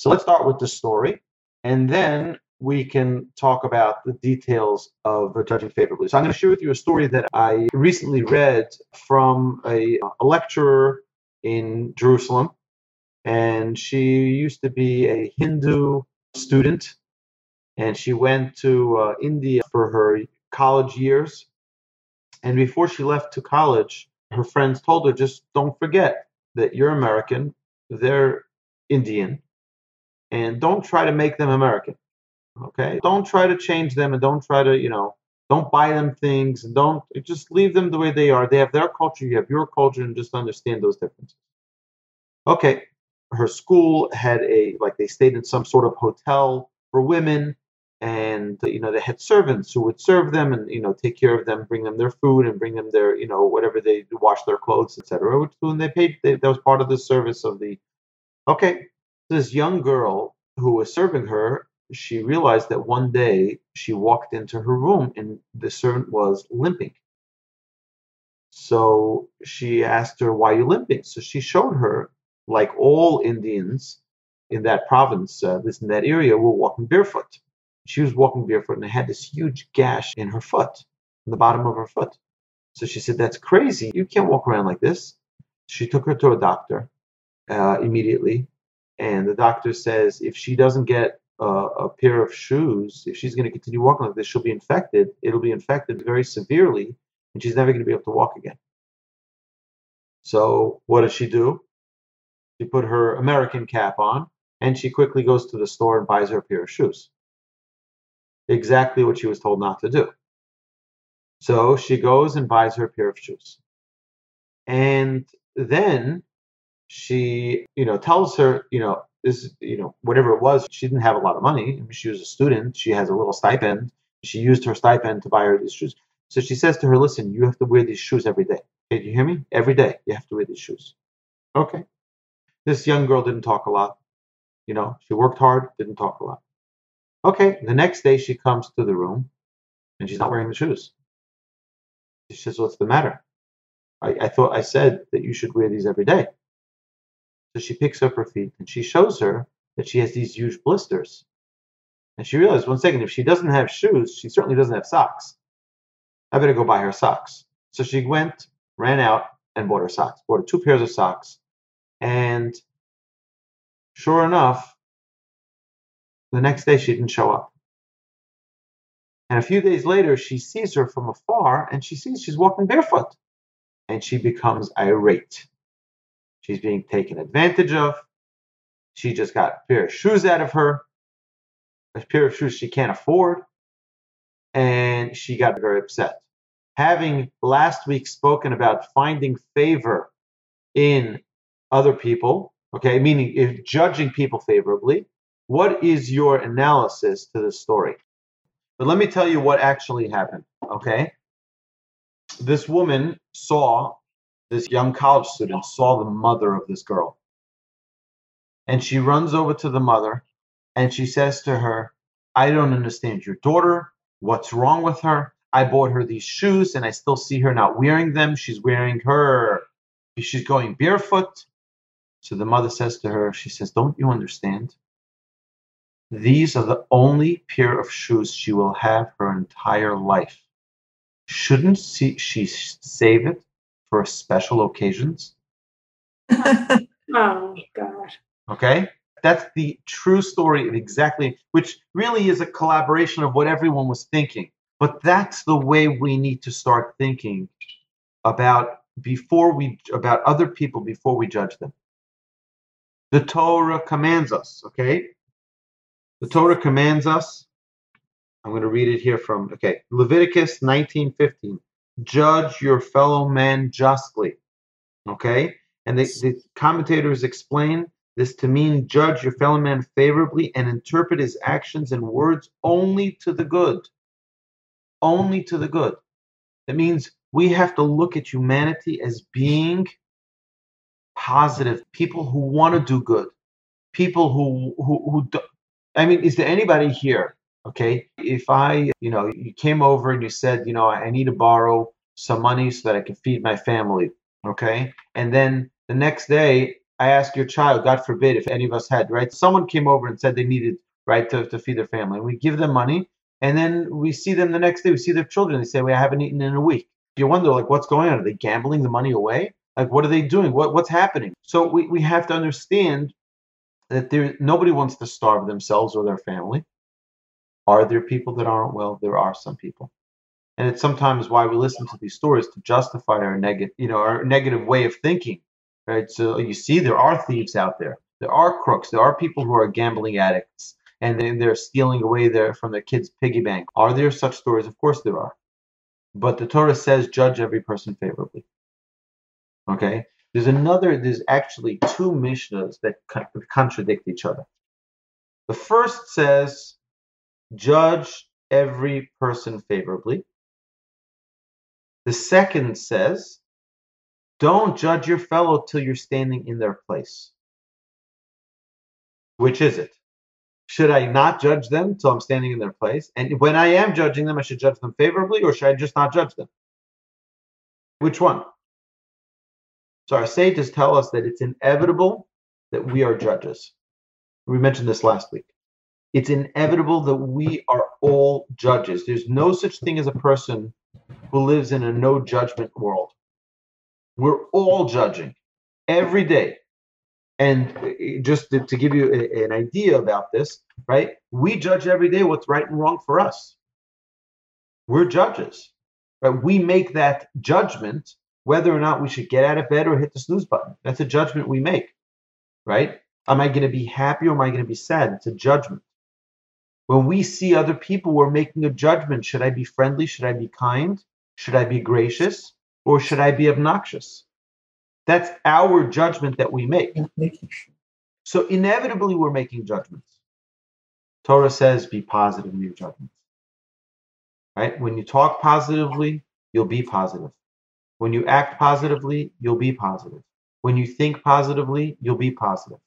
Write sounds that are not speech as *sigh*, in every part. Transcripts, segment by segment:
So let's start with the story, and then we can talk about the details of judging favorably. So I'm going to share with you a story that I recently read from a, a lecturer in Jerusalem, and she used to be a Hindu student, and she went to uh, India for her college years. And before she left to college, her friends told her, just don't forget that you're American, they're Indian, and don't try to make them American. Okay? Don't try to change them and don't try to, you know, don't buy them things and don't just leave them the way they are. They have their culture, you have your culture, and just understand those differences. Okay. Her school had a, like, they stayed in some sort of hotel for women and you know they had servants who would serve them and you know take care of them bring them their food and bring them their you know whatever they wash their clothes etc which when they paid they, that was part of the service of the okay this young girl who was serving her she realized that one day she walked into her room and the servant was limping so she asked her why are you limping so she showed her like all indians in that province uh, this in that area were walking barefoot she was walking barefoot and had this huge gash in her foot, in the bottom of her foot. So she said, That's crazy. You can't walk around like this. She took her to a doctor uh, immediately. And the doctor says, if she doesn't get uh, a pair of shoes, if she's going to continue walking like this, she'll be infected. It'll be infected very severely, and she's never going to be able to walk again. So what does she do? She put her American cap on, and she quickly goes to the store and buys her a pair of shoes exactly what she was told not to do. So she goes and buys her a pair of shoes. And then she, you know, tells her, you know, this, you know, whatever it was, she didn't have a lot of money. She was a student. She has a little stipend. She used her stipend to buy her these shoes. So she says to her, listen, you have to wear these shoes every day. Okay, do you hear me? Every day you have to wear these shoes. Okay. This young girl didn't talk a lot. You know, she worked hard, didn't talk a lot. Okay, the next day she comes to the room and she's not wearing the shoes. She says, What's the matter? I, I thought I said that you should wear these every day. So she picks up her feet and she shows her that she has these huge blisters. And she realized, one second, if she doesn't have shoes, she certainly doesn't have socks. I better go buy her socks. So she went, ran out, and bought her socks. Bought her two pairs of socks. And sure enough, the next day, she didn't show up. And a few days later, she sees her from afar and she sees she's walking barefoot. And she becomes irate. She's being taken advantage of. She just got a pair of shoes out of her, a pair of shoes she can't afford. And she got very upset. Having last week spoken about finding favor in other people, okay, meaning if judging people favorably, what is your analysis to this story? But let me tell you what actually happened, okay? This woman saw, this young college student saw the mother of this girl. And she runs over to the mother and she says to her, I don't understand your daughter. What's wrong with her? I bought her these shoes and I still see her not wearing them. She's wearing her, she's going barefoot. So the mother says to her, She says, Don't you understand? These are the only pair of shoes she will have her entire life. Shouldn't she, save it for special occasions? *laughs* oh, God. Okay? That's the true story of exactly, which really is a collaboration of what everyone was thinking. But that's the way we need to start thinking about before we about other people before we judge them. The Torah commands us, okay? The Torah commands us. I'm going to read it here from okay Leviticus 19:15. Judge your fellow man justly. Okay, and the, the commentators explain this to mean judge your fellow man favorably and interpret his actions and words only to the good. Only to the good. That means we have to look at humanity as being positive, people who want to do good, people who who, who do, I mean, is there anybody here? Okay, if I, you know, you came over and you said, you know, I need to borrow some money so that I can feed my family. Okay, and then the next day I ask your child, God forbid, if any of us had, right? Someone came over and said they needed, right, to, to feed their family. And we give them money, and then we see them the next day. We see their children. They say, well, I haven't eaten in a week. You wonder, like, what's going on? Are they gambling the money away? Like, what are they doing? What, what's happening? So we, we have to understand that there nobody wants to starve themselves or their family. Are there people that aren't? Well, there are some people. And it's sometimes why we listen to these stories to justify our negative, you know, our negative way of thinking. Right. So you see, there are thieves out there. There are crooks. There are people who are gambling addicts, and then they're stealing away their from their kids' piggy bank. Are there such stories? Of course there are. But the Torah says, judge every person favorably. Okay. There's another. There's actually two mishnahs that contradict each other. The first says, judge every person favorably. The second says, don't judge your fellow till you're standing in their place. Which is it? Should I not judge them till I'm standing in their place? And when I am judging them, I should judge them favorably, or should I just not judge them? Which one? So our sages tell us that it's inevitable that we are judges. We mentioned this last week. It's inevitable that we are all judges. There's no such thing as a person who lives in a no judgment world. We're all judging every day. And uh, just to, to give you a, an idea about this, right? We judge every day what's right and wrong for us. We're judges. Right? We make that judgment whether or not we should get out of bed or hit the snooze button. That's a judgment we make, right? Am I going to be happy or am I going to be sad? It's a judgment. When we see other people, we're making a judgment. Should I be friendly? Should I be kind? Should I be gracious? Or should I be obnoxious? That's our judgment that we make. So inevitably, we're making judgments. Torah says, be positive in your judgments. Right? When you talk positively, you'll be positive. When you act positively, you'll be positive. When you think positively, you'll be positive.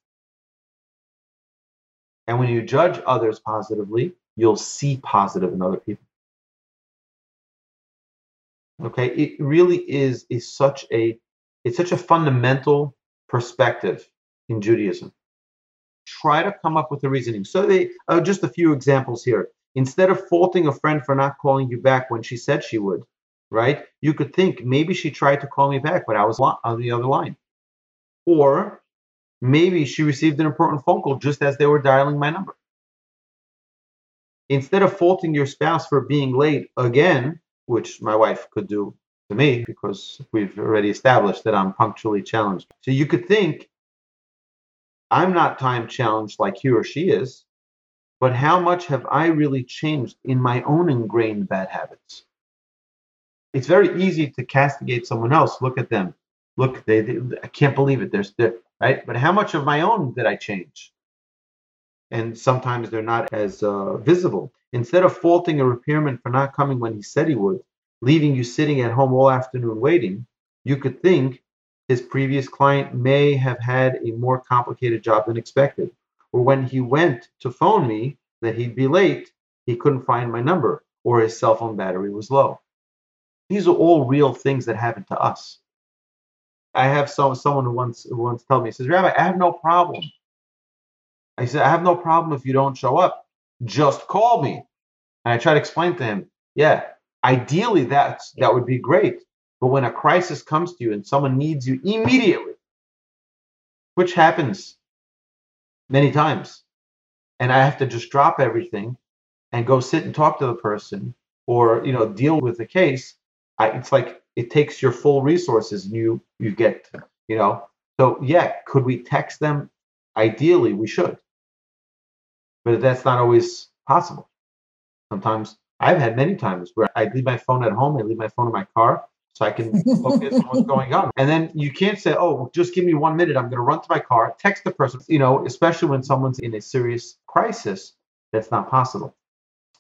And when you judge others positively, you'll see positive in other people. Okay, it really is is such a it's such a fundamental perspective in Judaism. Try to come up with a reasoning. So they uh, just a few examples here. Instead of faulting a friend for not calling you back when she said she would, right? You could think maybe she tried to call me back, but I was on the other line. Or Maybe she received an important phone call just as they were dialing my number. Instead of faulting your spouse for being late again, which my wife could do to me because we've already established that I'm punctually challenged. So you could think I'm not time challenged like he or she is, but how much have I really changed in my own ingrained bad habits? It's very easy to castigate someone else. Look at them. Look, they, they I can't believe it. They're, they're right? But how much of my own did I change? And sometimes they're not as uh, visible. Instead of faulting a repairman for not coming when he said he would, leaving you sitting at home all afternoon waiting, you could think his previous client may have had a more complicated job than expected. Or when he went to phone me that he'd be late, he couldn't find my number or his cell phone battery was low. These are all real things that happen to us. I have some someone who once who once told me, he says, Rabbi, I have no problem. I said, I have no problem if you don't show up. Just call me. And I try to explain to him, yeah, ideally that's that would be great. But when a crisis comes to you and someone needs you immediately, which happens many times, and I have to just drop everything and go sit and talk to the person or you know deal with the case, I, it's like it takes your full resources and you you get you know? So yeah could we text them? Ideally we should. But that's not always possible. Sometimes i've had many times where i leave my phone at home i leave my phone in my car so i can focus on what's going on. And then you can't say oh just give me one minute i'm going to run to my car text the person you know especially when someone's in a serious crisis that's not possible.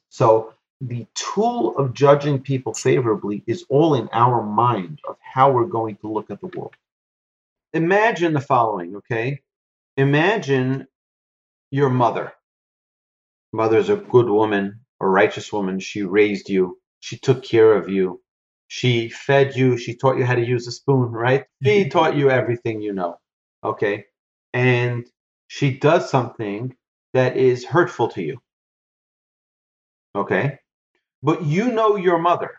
So the tool of judging people favorably is all in our mind of how we're going to look at the world. Imagine the following, okay? Imagine your mother. Mother's a good woman, a righteous woman. She raised you, she took care of you, she fed you, she taught you how to use a spoon, right? *laughs* She taught you everything you know, okay? and she does something that is hurtful to you. Okay? But you know your mother,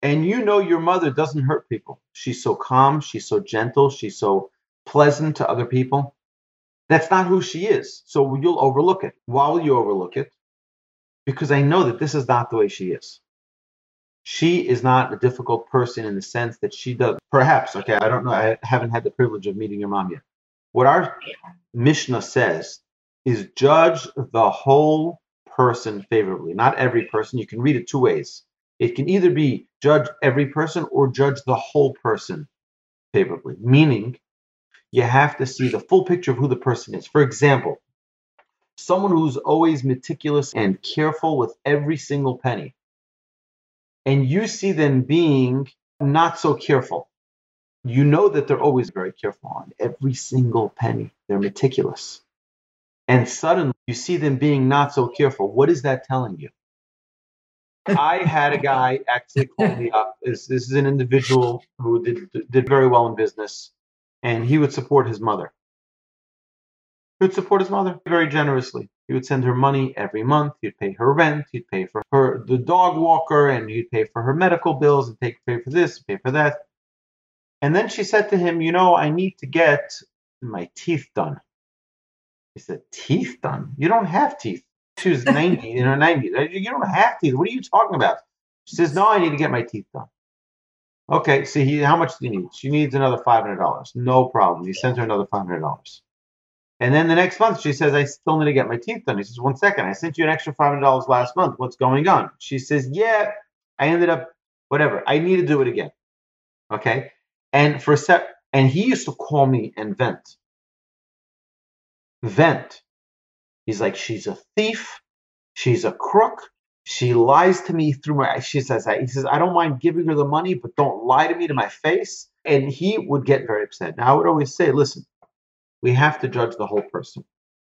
and you know your mother doesn't hurt people. She's so calm, she's so gentle, she's so pleasant to other people. That's not who she is. So you'll overlook it. Why will you overlook it? Because I know that this is not the way she is. She is not a difficult person in the sense that she does. Perhaps, okay, I don't know. I haven't had the privilege of meeting your mom yet. What our Mishnah says is judge the whole person favorably, not every person. You can read it two ways. It can either be judge every person or judge the whole person favorably, meaning you have to see the full picture of who the person is. For example, someone who's always meticulous and careful with every single penny, and you see them being not so careful. You know that they're always very careful on every single penny. They're meticulous. And suddenly you see them being not so careful. What is that telling you? I had a guy actually call me up. This, this is an individual who did, did very well in business and he would support his mother. He would support his mother very generously. He would send her money every month. He'd pay her rent. He'd pay for her the dog walker, and he'd pay for her medical bills, and take pay for this, pay for that. And then she said to him, "You know, I need to get my teeth done." He said, "Teeth done? You don't have teeth." She was 90 in her 90s. You don't have teeth. What are you talking about? She says, "No, I need to get my teeth done." Okay, see, he, how much do you need? She needs another five hundred dollars. No problem. He sends her another five hundred dollars. And then the next month, she says, "I still need to get my teeth done." He says, "One second, I sent you an extra five hundred dollars last month. What's going on?" She says, "Yeah, I ended up whatever. I need to do it again." Okay, and for a sec, and he used to call me and vent, vent. He's like, "She's a thief. She's a crook. She lies to me through my. She says that he says I don't mind giving her the money, but don't lie to me to my face. And he would get very upset. Now I would always say, listen, we have to judge the whole person.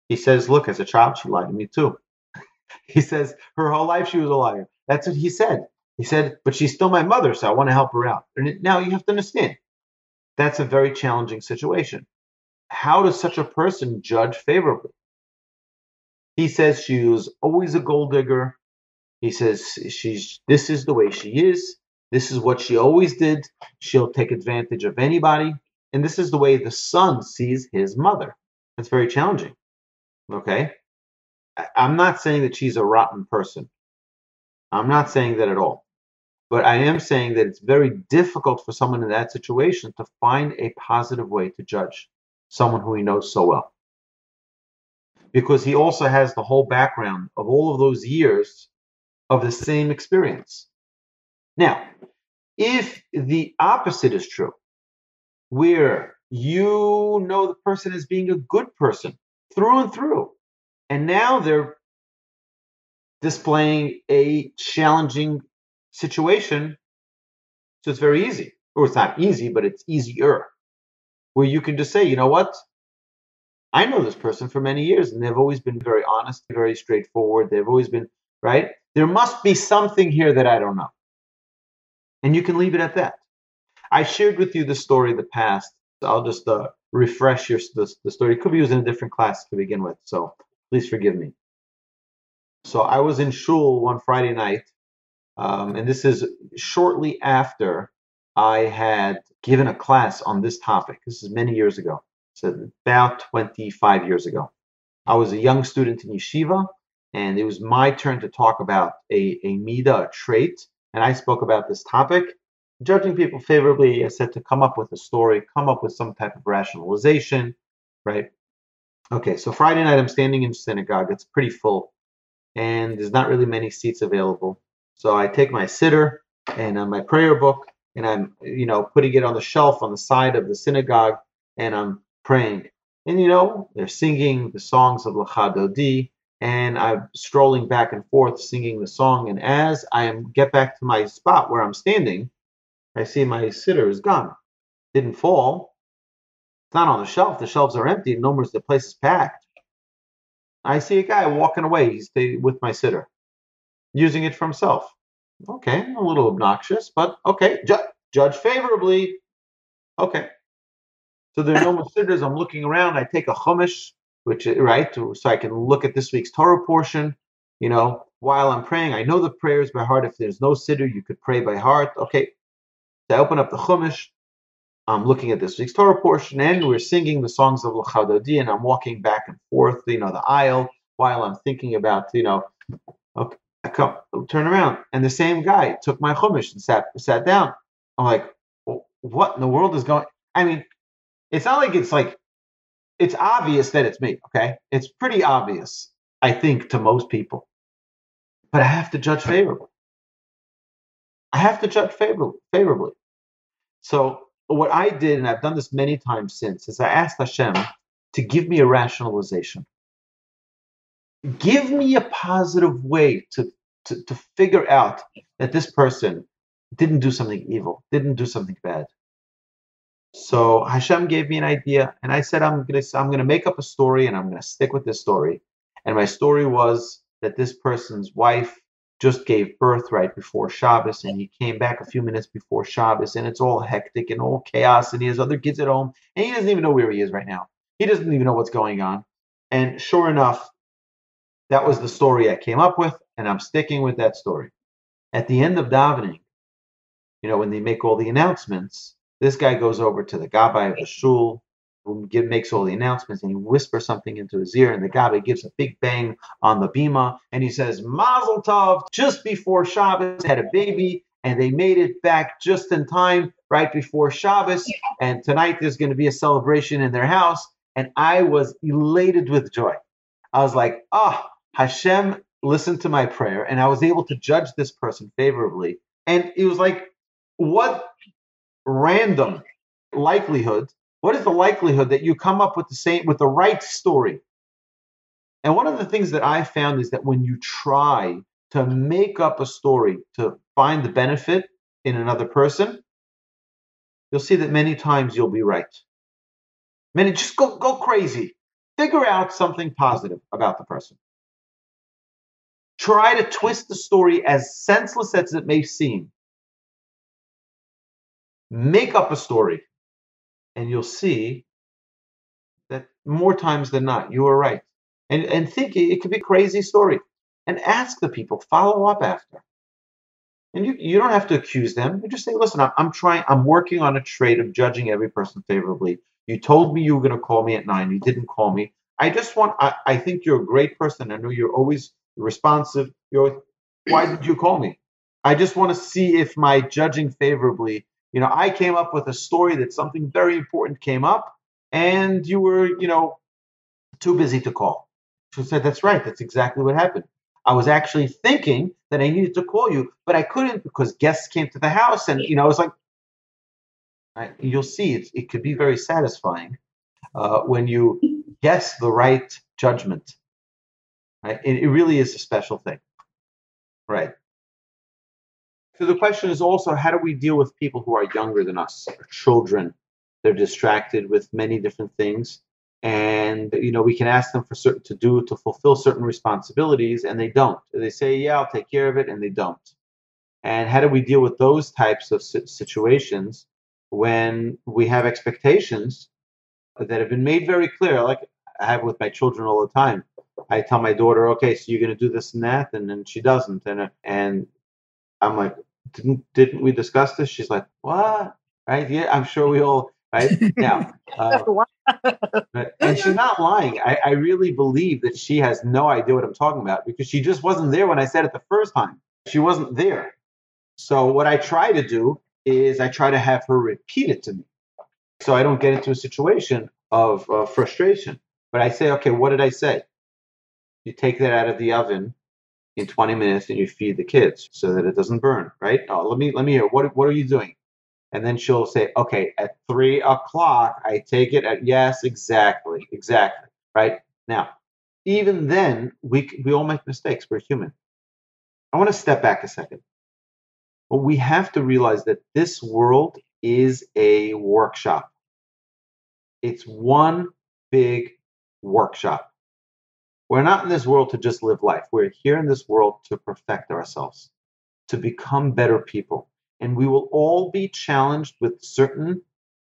He says, look, as a child, she lied to me too. *laughs* he says her whole life she was a liar. That's what he said. He said, but she's still my mother, so I want to help her out. And now you have to understand, that's a very challenging situation. How does such a person judge favorably? He says she was always a gold digger. He says she's this is the way she is. This is what she always did. She'll take advantage of anybody. And this is the way the son sees his mother. That's very challenging. Okay? I'm not saying that she's a rotten person. I'm not saying that at all. But I am saying that it's very difficult for someone in that situation to find a positive way to judge someone who he knows so well. Because he also has the whole background of all of those years of the same experience. Now, if the opposite is true, where you know the person as being a good person through and through, and now they're displaying a challenging situation, so it's very easy. Or it's not easy, but it's easier. Where you can just say, you know what? I know this person for many years, and they've always been very honest, very straightforward. They've always been right? There must be something here that I don't know. And you can leave it at that. I shared with you the story of the past. I'll just uh, refresh your the, the story. It could be used in a different class to begin with, so please forgive me. So I was in shul one Friday night, um, and this is shortly after I had given a class on this topic. This is many years ago, so about 25 years ago. I was a young student in yeshiva, and it was my turn to talk about a, a mida, a trait, and I spoke about this topic. Judging people favorably, I said to come up with a story, come up with some type of rationalization, right? Okay, so Friday night I'm standing in synagogue. It's pretty full, and there's not really many seats available. So I take my siddur and uh, my prayer book, and I'm, you know, putting it on the shelf on the side of the synagogue, and I'm praying. And you know, they're singing the songs of Lecha Dodi, and I'm strolling back and forth singing the song. And as I am get back to my spot where I'm standing, I see my siddur is gone. Didn't fall. It's not on the shelf. The shelves are empty. No more. The place is packed. I see a guy walking away. He's with my siddur, using it for himself. Okay, a little obnoxious, but okay. Ju- judge favorably. Okay. So there are no *laughs* more. I'm looking around. I take a chumash, which is right, so I can look at this week's Torah portion. You know, while I'm praying, I know the prayers by heart. If there's no siddur, you could pray by heart. Okay, so I open up the chumash. I'm looking at this week's Torah portion, and we're singing the songs of Lecha Dodi, and I'm walking back and forth, you know, the aisle while I'm thinking about, you know, I come, turn around, and the same guy took my chumash and sat sat down. I'm like, well, what in the world is going? I mean, it's not like it's like it's obvious that it's me. Okay, it's pretty obvious, I think, to most people, but I have to judge favorably. I have to judge favorably. favorably. So what I did, and I've done this many times since, is I asked Hashem to give me a rationalization. Give me a positive way to, to, to figure out that this person didn't do something evil, didn't do something bad. So Hashem gave me an idea, and I said I'm gonna I'm gonna make up a story, and I'm gonna stick with this story. And my story was that this person's wife just gave birth right before Shabbos, and he came back a few minutes before Shabbos, and it's all hectic and all chaos, and he has other kids at home, and he doesn't even know where he is right now. He doesn't even know what's going on. And sure enough, that was the story I came up with, and I'm sticking with that story. At the end of davening, you know, when they make all the announcements, this guy goes over to the gabbai of the shul, who makes all the announcements, and he whispers something into his ear, and the gabbai gives a big bang on the bima, and he says, Mazel Tov, just before Shabbos, had a baby, and they made it back just in time, right before Shabbos, and tonight there's going to be a celebration in their house, and I was elated with joy. I was like, oh, Hashem listened to my prayer, and I was able to judge this person favorably. And it was like, what random likelihood what is the likelihood that you come up with the same with the right story? And one of the things that I found is that when you try to make up a story to find the benefit in another person, you'll see that many times you'll be right. Many just go go crazy. Figure out something positive about the person. Try to twist the story as senseless as it may seem. Make up a story and you'll see that more times than not, you were right. And, and think it could be a crazy story. And ask the people, follow up after. And you, you don't have to accuse them. You just say, listen, I'm, I'm trying, I'm working on a trait of judging every person favorably. You told me you were going to call me at nine. You didn't call me. I just want, I, I think you're a great person. I know you're always responsive. You're, why did you call me? I just want to see if my judging favorably you know, I came up with a story that something very important came up and you were, you know, too busy to call. She said, That's right. That's exactly what happened. I was actually thinking that I needed to call you, but I couldn't because guests came to the house and, you know, I was like, right, you'll see it, it could be very satisfying uh, when you guess the right judgment. Right? It, it really is a special thing. Right. So the question is also how do we deal with people who are younger than us, children? They're distracted with many different things, and you know we can ask them for certain to do to fulfill certain responsibilities, and they don't. They say, "Yeah, I'll take care of it," and they don't. And how do we deal with those types of situations when we have expectations that have been made very clear? Like I have with my children all the time. I tell my daughter, "Okay, so you're going to do this and that," and then she doesn't, and and I'm like, didn't didn't we discuss this? She's like, what? Right? Yeah, I'm sure we all right now. *laughs* Uh, and she's not lying. I, I really believe that she has no idea what I'm talking about because she just wasn't there when I said it the first time. She wasn't there. So what I try to do is I try to have her repeat it to me, so I don't get into a situation of uh, frustration. But I say, okay, what did I say? You take that out of the oven in 20 minutes and you feed the kids so that it doesn't burn, right? Oh, let me let me hear what what are you doing? And then she'll say, okay, at three o'clock, I take it at yes, exactly, exactly, right? Now, even then, we we all make mistakes. We're human. I want to step back a second. But we have to realize that this world is a workshop. It's one big workshop. We're not in this world to just live life. We're here in this world to perfect ourselves, to become better people. And we will all be challenged with certain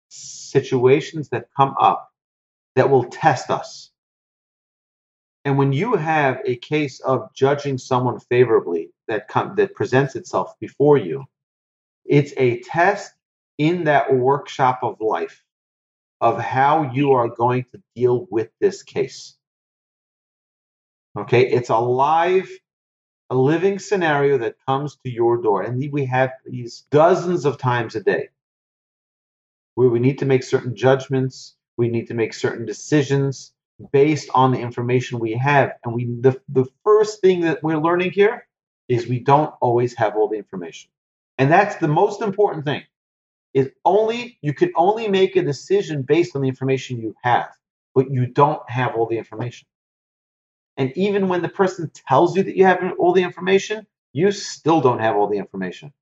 situations that come up that will test us. And when you have a case of judging someone favorably that com- that presents itself before you, it's a test in that workshop of life of how you are going to deal with this case. Okay, it's a live, a living scenario that comes to your door. And we have these dozens of times a day where we need to make certain judgments, we need to make certain decisions based on the information we have. And we the, the first thing that we're learning here is we don't always have all the information. And that's the most important thing. Is only you can only make a decision based on the information you have, but you don't have all the information. And even when the person tells you that you have all the information, you still don't have all the information.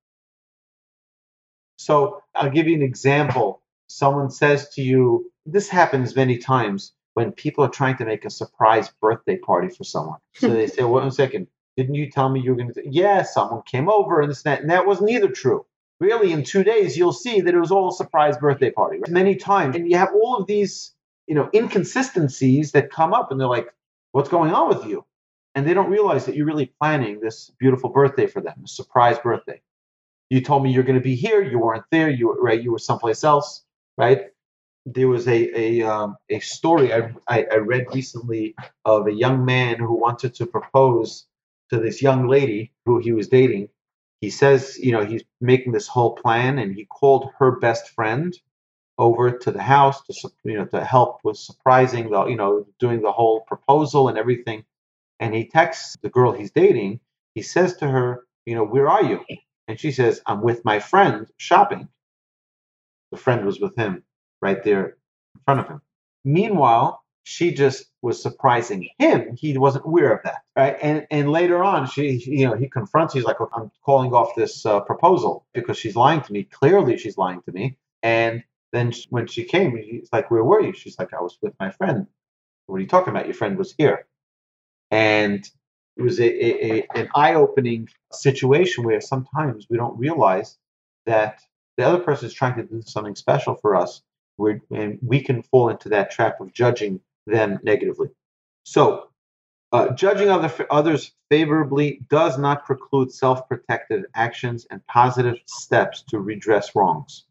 So I'll give you an example. Someone says to you, this happens many times when people are trying to make a surprise birthday party for someone. So they *laughs* say, well, one second, didn't you tell me you were going to? Yeah, someone came over and this and that, and that wasn't either true. Really, in two days, you'll see that it was all a surprise birthday party. Right? Many times, and you have all of these, you know, inconsistencies that come up, and they're like, "What's going on with you?" And they don't realize that you're really planning this beautiful birthday for them, a surprise birthday. You told me you're going to be here. You weren't there. You were right. You were someplace else. Right there was a a um, a story I, I, I read recently of a young man who wanted to propose to this young lady who he was dating. He says, you know, he's making this whole plan, and he called her best friend over to the house to you know to help with surprising the you know doing the whole proposal and everything. And he texts the girl he's dating. He says to her, you know, where are you? And she says, I'm with my friend shopping. The friend was with him right there in front of him. Meanwhile, she just was surprising him. He wasn't aware of that, right? And and later on, she, you know, he confronts. He's like, "I'm calling off this uh, proposal because she's lying to me. Clearly, she's lying to me." And then she, when she came, he's like, "Where were you?" She's like, "I was with my friend." What are you talking about? Your friend was here, and it was a, a, a an eye-opening situation where sometimes we don't realize that the other person is trying to do something special for us we're, and we can fall into that trap of judging them negatively. So, uh, judging other, others favorably does not preclude self protective actions and positive steps to redress wrongs.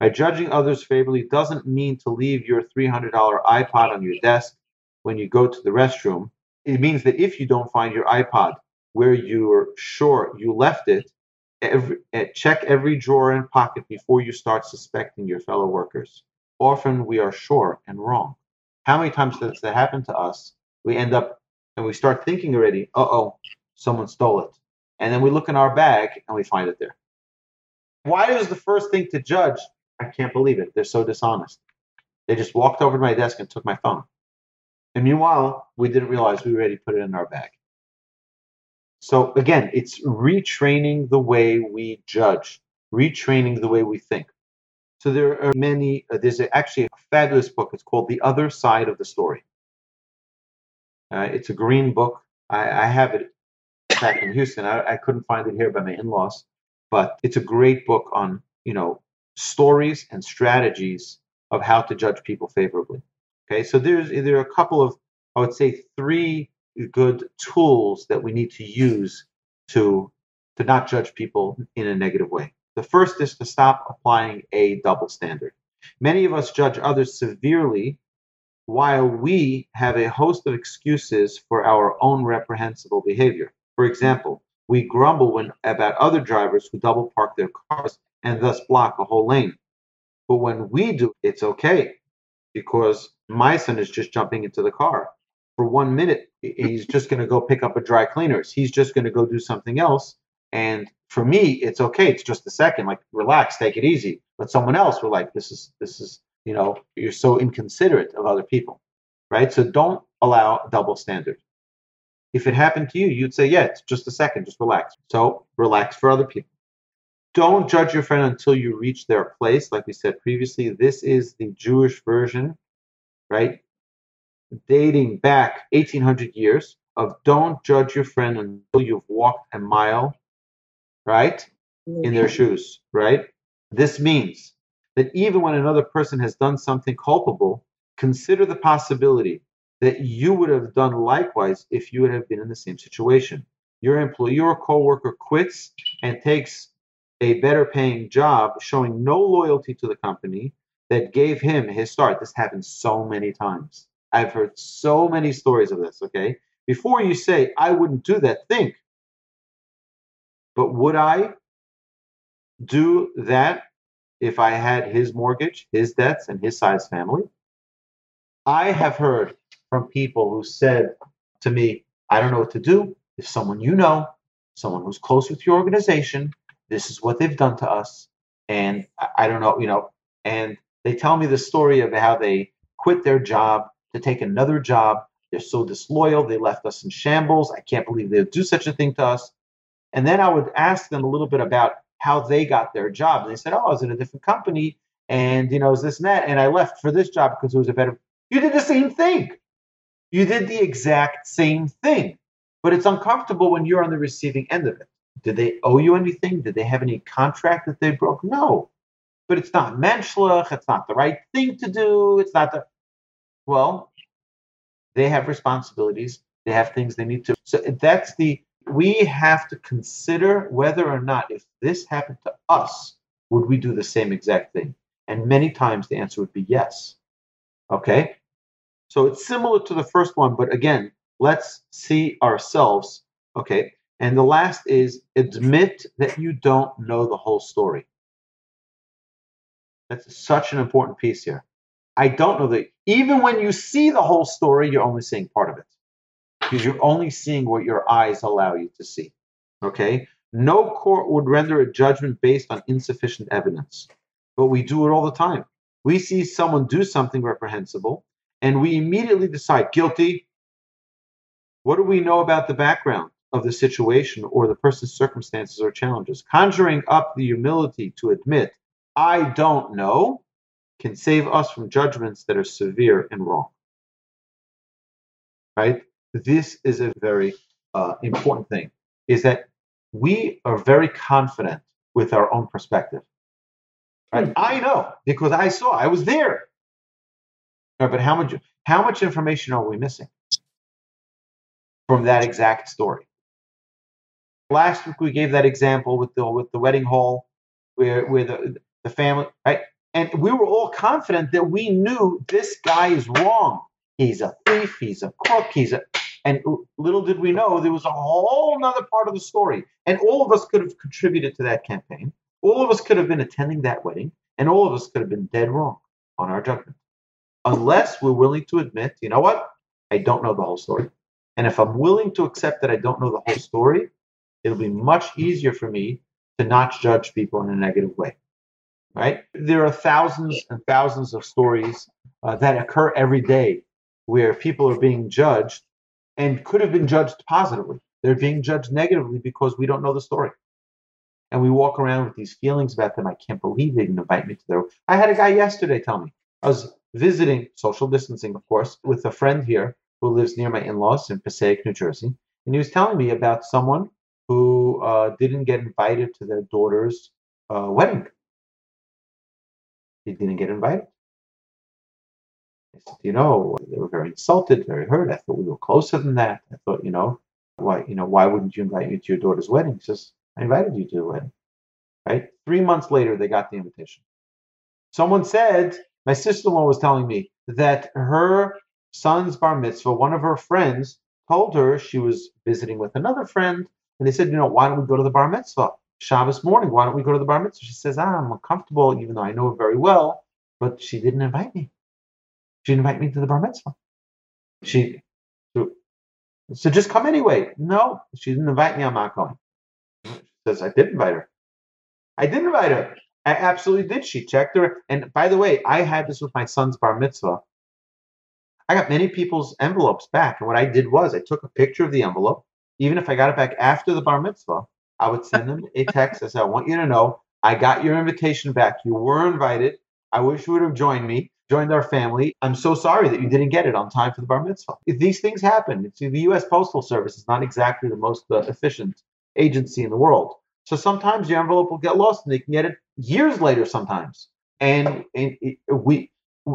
By judging others favorably doesn't mean to leave your $300 iPod on your desk when you go to the restroom. It means that if you don't find your iPod where you're sure you left it, every, eh, check every drawer and pocket before you start suspecting your fellow workers. Often we are sure and wrong. How many times does that happen to us? We end up and we start thinking already, uh oh, someone stole it. And then we look in our bag and we find it there. Why is the first thing to judge? I can't believe it. They're so dishonest. They just walked over to my desk and took my phone. And meanwhile, we didn't realize we already put it in our bag. So again, it's retraining the way we judge, retraining the way we think. So there are many. Uh, there's actually a fabulous book. It's called The Other Side of the Story. Uh, it's a green book. I, I, have it back in Houston. I, I couldn't find it here by my in-laws, but it's a great book on you know stories and strategies of how to judge people favorably. Okay, so there's there are a couple of I would say three good tools that we need to use to to not judge people in a negative way. The first is to stop applying a double standard. Many of us judge others severely while we have a host of excuses for our own reprehensible behavior. For example, we grumble when about other drivers who double park their cars and thus block a whole lane. But when we do, it's okay because my son is just jumping into the car for one minute, he's just going to go pick up a dry cleaners. He's just going to go do something else. And for me, it's okay. It's just a second. Like, relax, take it easy. But someone else, we're like, this is, this is, you know, you're so inconsiderate of other people, right? So don't allow double standard. If it happened to you, you'd say, yeah, it's just a second, just relax. So relax for other people. Don't judge your friend until you reach their place. Like we said previously, this is the Jewish version, right? dating back 1800 years of don't judge your friend until you've walked a mile, right, in their mm-hmm. shoes, right? This means that even when another person has done something culpable, consider the possibility that you would have done likewise if you would have been in the same situation. Your employee or coworker quits and takes a better paying job, showing no loyalty to the company that gave him his start. This happens so many times. I've heard so many stories of this, okay? Before you say, I wouldn't do that, think, but would I do that if I had his mortgage, his debts, and his size family? I have heard from people who said to me, I don't know what to do. If someone you know, someone who's close with your organization, this is what they've done to us. And I don't know, you know, and they tell me the story of how they quit their job to take another job. They're so disloyal. They left us in shambles. I can't believe they would do such a thing to us. And then I would ask them a little bit about how they got their job. And they said, Oh, I was in a different company and you know, was this and that. And I left for this job because it was a better you did the same thing. You did the exact same thing. But it's uncomfortable when you're on the receiving end of it. Did they owe you anything? Did they have any contract that they broke? No. But it's not menschlich. It's not the right thing to do. It's not the. Well, they have responsibilities. They have things they need to. So that's the. We have to consider whether or not, if this happened to us, would we do the same exact thing? And many times the answer would be yes. Okay? So it's similar to the first one, but again, let's see ourselves. Okay? And the last is admit that you don't know the whole story. That's such an important piece here. I don't know that even when you see the whole story, you're only seeing part of it because you're only seeing what your eyes allow you to see. Okay? No court would render a judgment based on insufficient evidence, but we do it all the time. We see someone do something reprehensible and we immediately decide guilty. What do we know about the background of the situation or the person's circumstances or challenges? Conjuring up the humility to admit, I don't know, can save us from judgments that are severe and wrong. Right? This is a very uh, important thing, is that we are very confident with our own perspective. Right? I know because I saw, I was there. Right, but how much how much information are we missing from that exact story? Last week we gave that example with the with the wedding hall where where the the family right and we were all confident that we knew this guy is wrong. He's a thief, he's a crook, he's a and little did we know there was a whole other part of the story. And all of us could have contributed to that campaign. All of us could have been attending that wedding, and all of us could have been dead wrong on our judgment. Unless we're willing to admit, you know what? I don't know the whole story. And if I'm willing to accept that I don't know the whole story, it'll be much easier for me to not judge people in a negative way. Right? There are thousands and thousands of stories uh, that occur every day where people are being judged and could have been judged positively. They're being judged negatively because we don't know the story and we walk around with these feelings about them. I can't believe they didn't invite me to their. I had a guy yesterday tell me I was visiting, social distancing, of course, with a friend here who lives near my in-laws in Passaic, New Jersey, and he was telling me about someone who uh, didn't get invited to their daughter's uh, wedding. He didn't get invited. I said, you know, they were very insulted, very hurt. I thought we were closer than that. I thought, you know, why, you know, why wouldn't you invite me to your daughter's wedding? He says, I invited you to the wedding. Right? Three months later, they got the invitation. Someone said, my sister in law was telling me that her son's bar mitzvah, one of her friends told her she was visiting with another friend, and they said, you know, why don't we go to the bar mitzvah? Shabbos morning, why don't we go to the bar mitzvah? She says, ah, I'm uncomfortable, even though I know her very well, but she didn't invite me. She invite me to the bar mitzvah. She, so just come anyway. No, she didn't invite me. I'm not going She says, I did invite her. I did invite her. I absolutely did. She checked her. And by the way, I had this with my son's bar mitzvah. I got many people's envelopes back. And what I did was I took a picture of the envelope. Even if I got it back after the bar mitzvah, I would send them a text. I said, I want you to know I got your invitation back. You were invited. I wish you would have joined me, joined our family. I'm so sorry that you didn't get it on time for the bar mitzvah. These things happen, see, the U.S. Postal Service is not exactly the most uh, efficient agency in the world. So sometimes your envelope will get lost and they can get it years later sometimes. And, and it, we,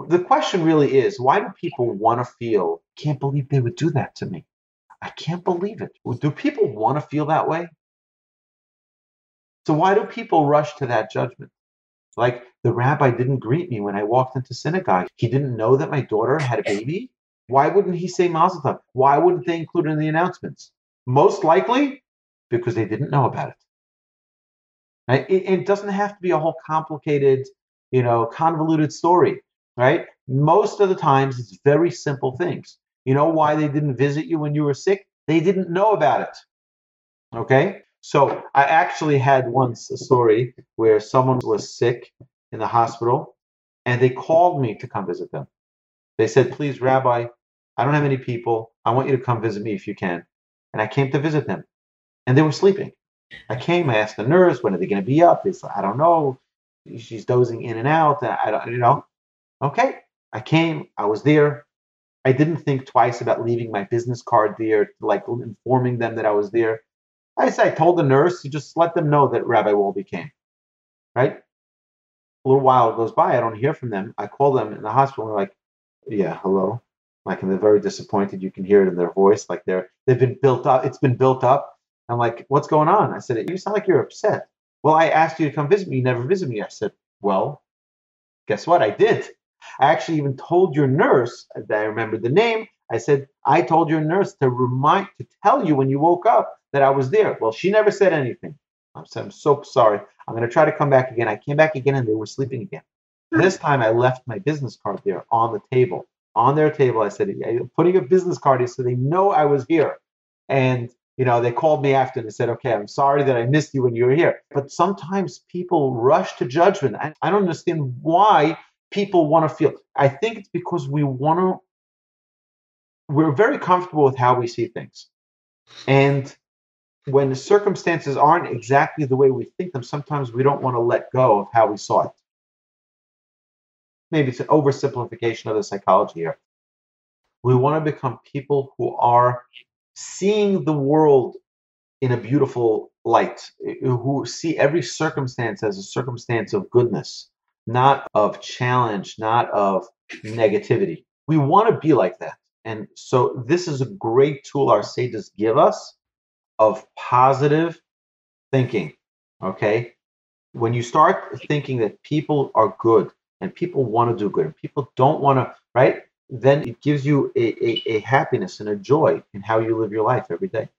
the question really is, why do people want to feel? Can't believe they would do that to me. I can't believe it. Do people want to feel that way? So why do people rush to that judgment? Like the rabbi didn't greet me when I walked into synagogue. He didn't know that my daughter had a baby. Why wouldn't he say Mazel Tov? Why wouldn't they include it in the announcements? Most likely because they didn't know about it. Right? It, it doesn't have to be a whole complicated, you know, convoluted story, right? Most of the times it's very simple things. You know why they didn't visit you when you were sick? They didn't know about it. Okay? So I actually had once a story where someone was sick in the hospital and they called me to come visit them. They said, Please, Rabbi, I don't have any people. I want you to come visit me if you can. And I came to visit them and they were sleeping. I came, I asked the nurse, when are they going to be up? They said, I don't know. She's dozing in and out. I don't, you know. Okay. I came, I was there. I didn't think twice about leaving my business card there, like informing them that I was there. I said, I told the nurse, you just let them know that Rabbi Wolbe came. Right? A little while goes by, I don't hear from them. I call them in the hospital, and they're like, Yeah, hello. Like, and they're very disappointed. You can hear it in their voice. Like they're they've been built up. It's been built up. I'm like, what's going on? I said, you sound like you're upset. Well, I asked you to come visit me. You never visit me. I said, well, guess what? I did. I actually even told your nurse that I remembered the name. I said, I told your nurse to remind, to tell you when you woke up that I was there. Well, she never said anything. I said, I'm so sorry. I'm going to try to come back again. I came back again and they were sleeping again. Hmm. This time I left my business card there on the table. On their table, I said, putting a business card here so they know I was here. And you know, they called me after and they said, okay, I'm sorry that I missed you when you were here. But sometimes people rush to judgment. I, I don't understand why people want to feel. I think it's because we want to, we're very comfortable with how we see things. And when the circumstances aren't exactly the way we think them, sometimes we don't want to let go of how we saw it. Maybe it's an oversimplification of the psychology here. We want to become people who are seeing the world in a beautiful light, eh, who see every circumstance as a circumstance of goodness, not of challenge, not of negativity. We want to be like that. And so this is a great tool our sages give us of positive thinking. Okay. When you start thinking that people are good and people want to do good and people don't want to, right? then it gives you a, a, a happiness and a joy in how you live your life every day.